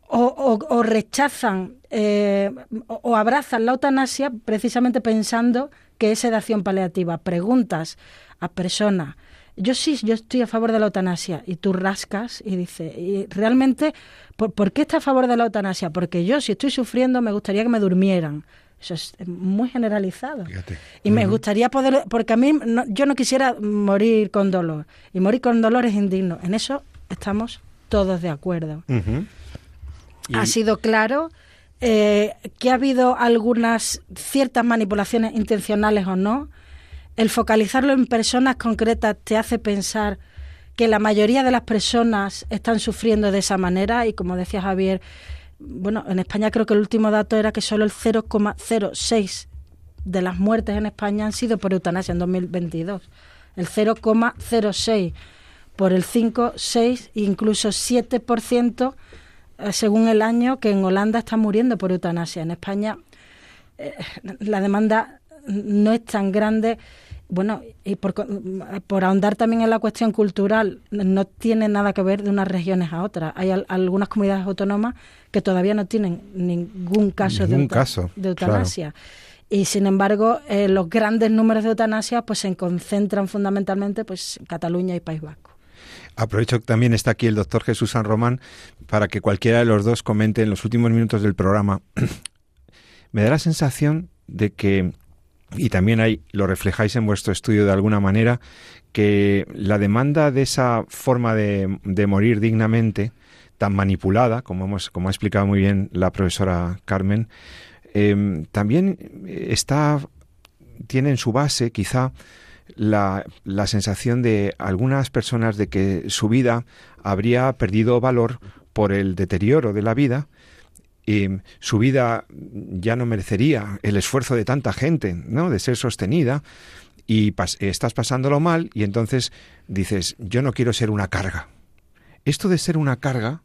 o, rechazan eh, o, abrazan la eutanasia precisamente pensando que es sedación paliativa. Preguntas a personas, yo sí, yo estoy a favor de la eutanasia, y tú rascas y dices, y realmente, ¿por, qué está a favor de la eutanasia? Porque yo, si estoy sufriendo, me gustaría que me durmieran. Eso es muy generalizado. Y me gustaría poder, porque a mí yo no quisiera morir con dolor. Y morir con dolor es indigno. En eso estamos todos de acuerdo ha sido claro eh, que ha habido algunas ciertas manipulaciones intencionales o no. El focalizarlo en personas concretas te hace pensar que la mayoría de las personas están sufriendo de esa manera y como decía Javier, bueno, en España creo que el último dato era que solo el 0,06 de las muertes en España han sido por eutanasia en 2022. El 0,06 por el 5, 6 e incluso 7% eh, según el año, que en Holanda está muriendo por eutanasia. En España eh, la demanda no es tan grande. Bueno, y por, por, ahondar también en la cuestión cultural, no tiene nada que ver de unas regiones a otras. Hay algunas comunidades autónomas que todavía no tienen ningún caso, de, eutanasia. Y sin embargo, eh, los grandes números de eutanasia pues se concentran fundamentalmente pues en Cataluña y País Vasco. Aprovecho que también está aquí el doctor Jesús San Román para que cualquiera de los dos comente en los últimos minutos del programa. <clears throat> Me da la sensación de que, y también ahí lo reflejáis en vuestro estudio de alguna manera, que la demanda de esa forma de, morir dignamente, tan manipulada, como, hemos, como ha explicado muy bien la profesora Carmen, em, también está, tiene en su base quizá la, la, sensación de algunas personas de que su vida habría perdido valor por el deterioro de la vida y su vida ya no merecería el esfuerzo de tanta gente, ¿no? De ser sostenida y estás pasándolo mal y entonces dices, yo no quiero ser una carga. Esto de ser una carga,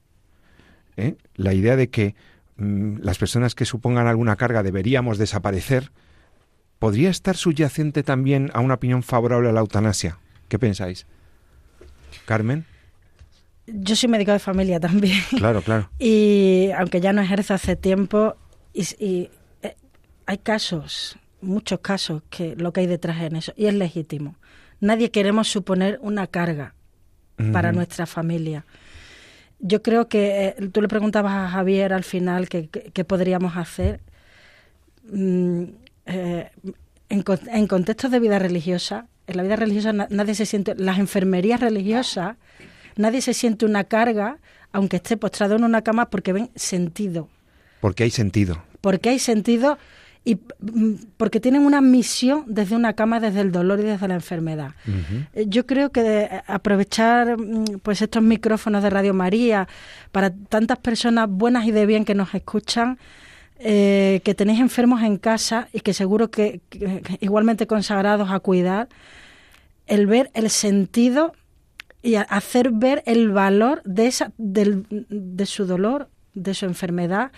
¿eh? la idea de que mm, las personas que supongan alguna carga deberíamos desaparecer, ¿podría estar subyacente también a una opinión favorable a la eutanasia? ¿Qué pensáis? Carmen. Yo soy médico de familia también. Claro, claro. <laughs> Y aunque ya no ejerzo hace tiempo, y, eh, hay casos, muchos casos, que lo que hay detrás en eso, y es legítimo. Nadie queremos suponer una carga para nuestra familia. Yo creo que eh, tú le preguntabas a Javier al final qué, podríamos hacer. Mm, eh, en, contextos de vida religiosa, en la vida religiosa nadie se siente, las enfermerías religiosas, nadie se siente una carga, aunque esté postrado en una cama, porque ven sentido. Porque hay sentido. Porque hay sentido y mm, porque tienen una misión desde una cama, desde el dolor y desde la enfermedad. Eh, yo creo que aprovechar mm, pues estos micrófonos de Radio María para tantas personas buenas y de bien que nos escuchan, eh, que tenéis enfermos en casa y que seguro que, igualmente consagrados a cuidar, el ver el sentido y hacer ver el valor de, esa, de su dolor, de su enfermedad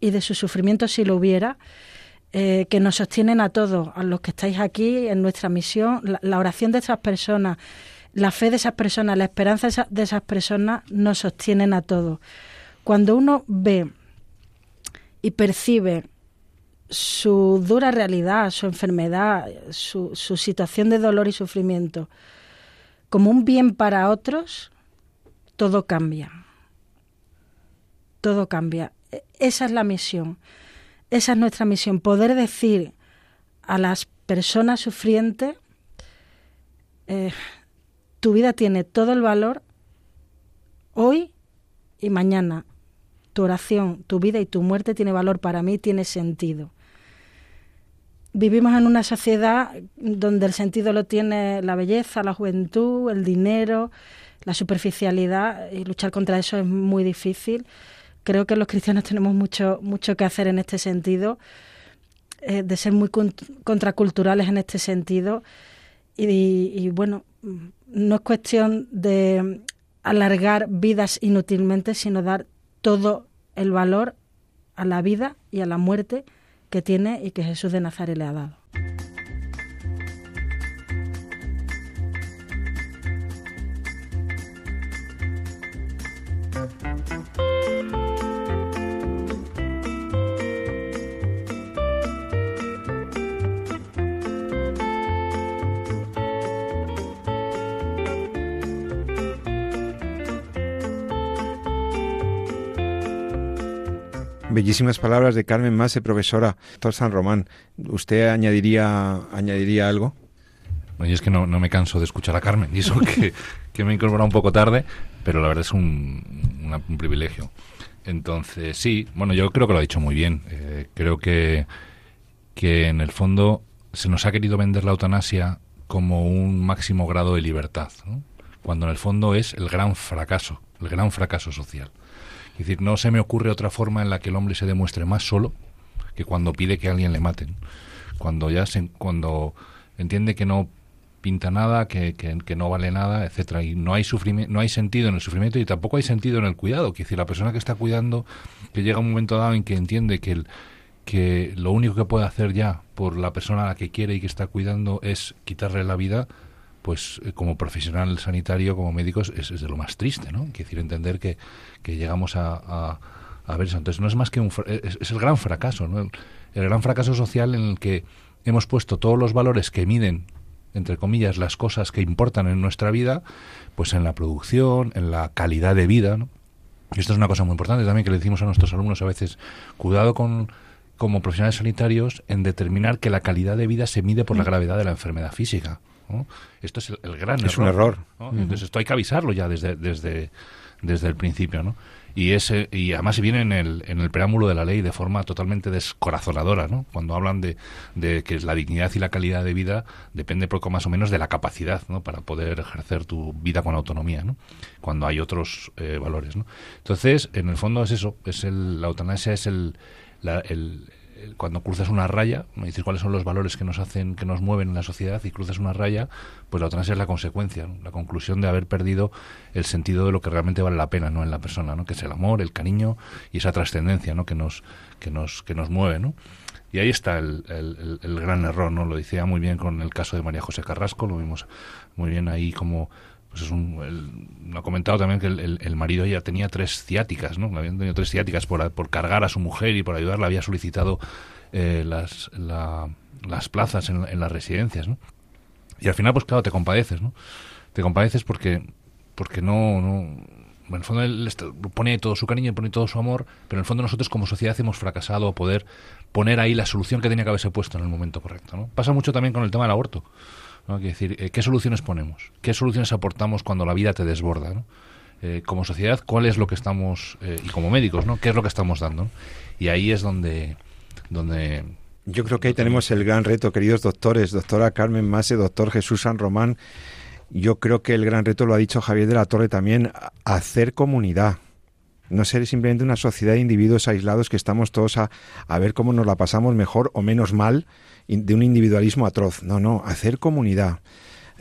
y de su sufrimiento si lo hubiera, eh, que nos sostienen a todos, a los que estáis aquí en nuestra misión, la, oración de esas personas, la fe de esas personas, la esperanza de esas personas nos sostienen a todos. Cuando uno ve y percibe su dura realidad, su enfermedad, su, situación de dolor y sufrimiento como un bien para otros, todo cambia. Todo cambia. E, esa es la misión. Esa es nuestra misión. Poder decir a las personas sufrientes, eh, tu vida tiene todo el valor hoy y mañana tu oración, tu vida y tu muerte tiene valor para mí, tiene sentido. Vivimos en una sociedad donde el sentido lo tiene la belleza, la juventud, el dinero, la superficialidad, y luchar contra eso es muy difícil. creo que los cristianos tenemos mucho, mucho que hacer en este sentido, eh, de ser muy contraculturales en este sentido. Y, bueno, no es cuestión de alargar vidas inútilmente, sino dar todo el valor a la vida y a la muerte que tiene y que Jesús de Nazaret le ha dado. Bellísimas palabras de Carmen Mase, profesora. Doctor San Román, ¿usted añadiría, añadiría algo? Oye, es que no, me canso de escuchar a Carmen, y eso que, <laughs> que me he incorporado un poco tarde, pero la verdad es un, un, privilegio. Entonces, sí, bueno, yo creo que lo ha dicho muy bien. Eh, creo que, que en el fondo se nos ha querido vender la eutanasia como un máximo grado de libertad, cuando en el fondo es el gran fracaso, el gran fracaso social. Es decir, no se me ocurre otra forma en la que el hombre se demuestre más solo que cuando pide que alguien le maten. Cuando ya se, cuando entiende que no pinta nada, que, que, no vale nada, etcétera, y no hay sufrimiento, no hay sentido en el sufrimiento y tampoco hay sentido en el cuidado. Que decir, la persona que está cuidando, que llega un momento dado en que entiende que el, que lo único que puede hacer ya por la persona a la que quiere y que está cuidando es quitarle la vida, pues eh, como profesional sanitario, como médicos, es, de lo más triste, ¿no? Quiere decir, entender que, que llegamos a, a, ver eso. Entonces, no es más que un... Es, el gran fracaso, ¿no? El, gran fracaso social en el que hemos puesto todos los valores que miden, entre comillas, las cosas que importan en nuestra vida, pues en la producción, en la calidad de vida, ¿no? Y esto es una cosa muy importante también que le decimos a nuestros alumnos a veces, cuidado con como profesionales sanitarios en determinar que la calidad de vida se mide por la mm. gravedad de la enfermedad física. Esto es el, gran error. Es un error. Entonces esto hay que avisarlo ya desde, desde, desde el principio, ¿no? Y, ese, y además viene en el, en el preámbulo de la ley de forma totalmente descorazonadora, ¿no? Cuando hablan de, de que la dignidad y la calidad de vida depende poco más o menos de la capacidad, ¿no? Para poder ejercer tu vida con autonomía, ¿no? Cuando hay otros eh, valores, ¿no? Entonces, en el fondo es eso, es el, la eutanasia es el, el cuando cruzas una raya, me dices cuáles son los valores que nos hacen, que nos mueven en la sociedad y cruzas una raya, pues la eutanasia es la consecuencia, la conclusión de haber perdido el sentido de lo que realmente vale la pena, ¿no? En la persona, ¿no? Que es el amor, el cariño y esa trascendencia, ¿no? Que nos, que nos, que nos mueve, ¿no? Y ahí está el, el, gran error, ¿no? Lo decía muy bien con el caso de María José Carrasco, lo vimos muy bien ahí como pues es un, ha comentado también que el, marido ya tenía tres ciáticas, ¿no? Habían tenido tres ciáticas por, por cargar a su mujer y por ayudarla, había solicitado eh, las, las plazas en, en, las residencias, ¿no? Y al final, pues claro, te compadeces, ¿no? Te compadeces porque, porque no, no, en el fondo él pone todo su cariño, pone todo su amor, pero en el fondo nosotros como sociedad hemos fracasado a poder poner ahí la solución que tenía que haberse puesto en el momento correcto. ¿no? Pasa mucho también con el tema del aborto. ¿No? decir, eh, ¿qué soluciones ponemos? ¿Qué soluciones aportamos cuando la vida te desborda? Eh, como sociedad, ¿cuál es lo que estamos, eh, y como médicos, ¿no? ¿qué es lo que estamos dando? Y ahí es donde... donde Yo creo que ahí tenemos el gran reto, queridos doctores, doctora Carmen Mase, doctor Jesús San Román. Yo creo que el gran reto, lo ha dicho Javier de la Torre también, hacer comunidad no ser simplemente una sociedad de individuos aislados que estamos todos a, a, ver cómo nos la pasamos mejor o menos mal de un individualismo atroz. No, no, hacer comunidad.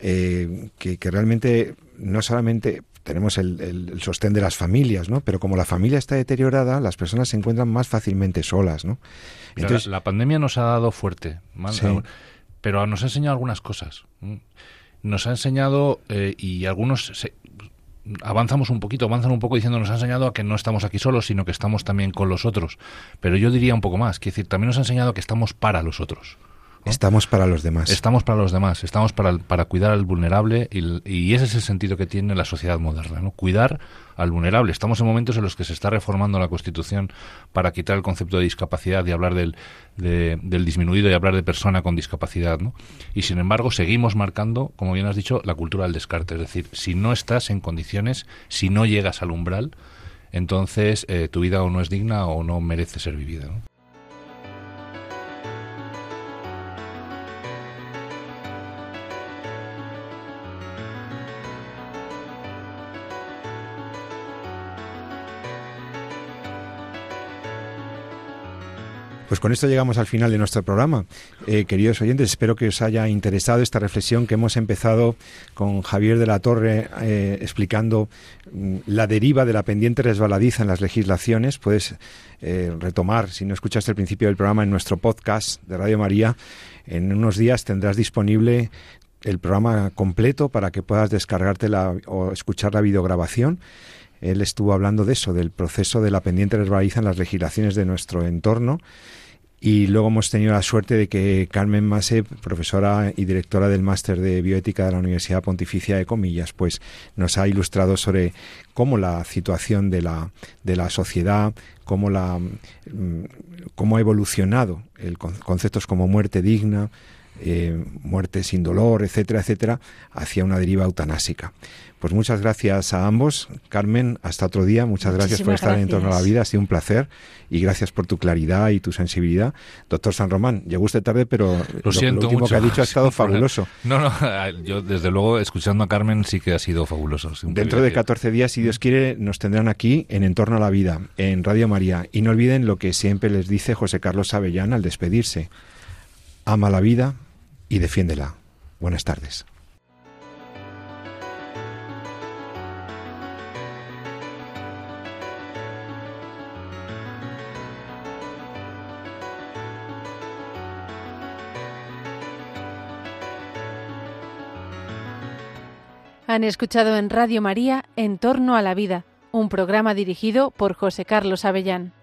Eh, que, realmente no solamente tenemos el, sostén de las familias, ¿no? Pero como la familia está deteriorada, las personas se encuentran más fácilmente solas, ¿no? Entonces, la, pandemia nos ha dado fuerte, pero nos ha enseñado algunas cosas. Nos ha enseñado, eh, y algunos avanzamos un poquito, avanzan un poco diciendo nos ha enseñado a que no estamos aquí solos, sino que estamos también con los otros. Pero yo diría un poco más, que decir, también nos ha enseñado que estamos para los otros. Estamos para los demás. Estamos para los demás, estamos para, para cuidar al vulnerable y, ese es el sentido que tiene la sociedad moderna, ¿no? Cuidar al vulnerable. Estamos en momentos en los que se está reformando la Constitución para quitar el concepto de discapacidad y hablar del, del disminuido y hablar de persona con discapacidad, ¿no? Y sin embargo seguimos marcando, como bien has dicho, la cultura del descarte. Es decir, si no estás en condiciones, si no llegas al umbral, entonces eh, tu vida o no es digna o no merece ser vivida. ¿no? Pues con esto llegamos al final de nuestro programa. Eh, queridos oyentes, espero que os haya interesado esta reflexión que hemos empezado con Javier de la Torre eh, explicando mm, la deriva de la pendiente resbaladiza en las legislaciones. Puedes eh, retomar, si no escuchaste el principio del programa, en nuestro podcast de Radio María. En unos días tendrás disponible el programa completo para que puedas descargarte o escuchar la videograbación. Él estuvo hablando de eso, del proceso de la pendiente resbaladiza en las legislaciones de nuestro entorno. Y luego hemos tenido la suerte de que Carmen Mase, profesora y directora del máster de bioética de la Universidad Pontificia de Comillas, pues nos ha ilustrado sobre cómo la situación de la, de la sociedad, cómo, la, mm, cómo ha evolucionado el conceptos como muerte digna, eh, muerte sin dolor, etcétera, etcétera, hacia una deriva eutanásica. Pues muchas gracias a ambos. Carmen, hasta otro día. Muchas gracias por estar en torno a la vida. Ha sido un placer y gracias por tu claridad y tu sensibilidad. Doctor San Román, llegó usted tarde, pero lo, siento último que ha dicho ha estado <laughs> fabuloso. No, no, <laughs> yo desde luego escuchando a Carmen sí que ha sido fabuloso. Dentro de 14 días, si Dios quiere, nos tendrán aquí en Entorno a la Vida, en Radio María. Y no olviden lo que siempre les dice José Carlos Avellán al despedirse. Ama la vida y defiéndela. Buenas tardes. Han escuchado en Radio María En torno a la vida, un programa dirigido por José Carlos Avellán.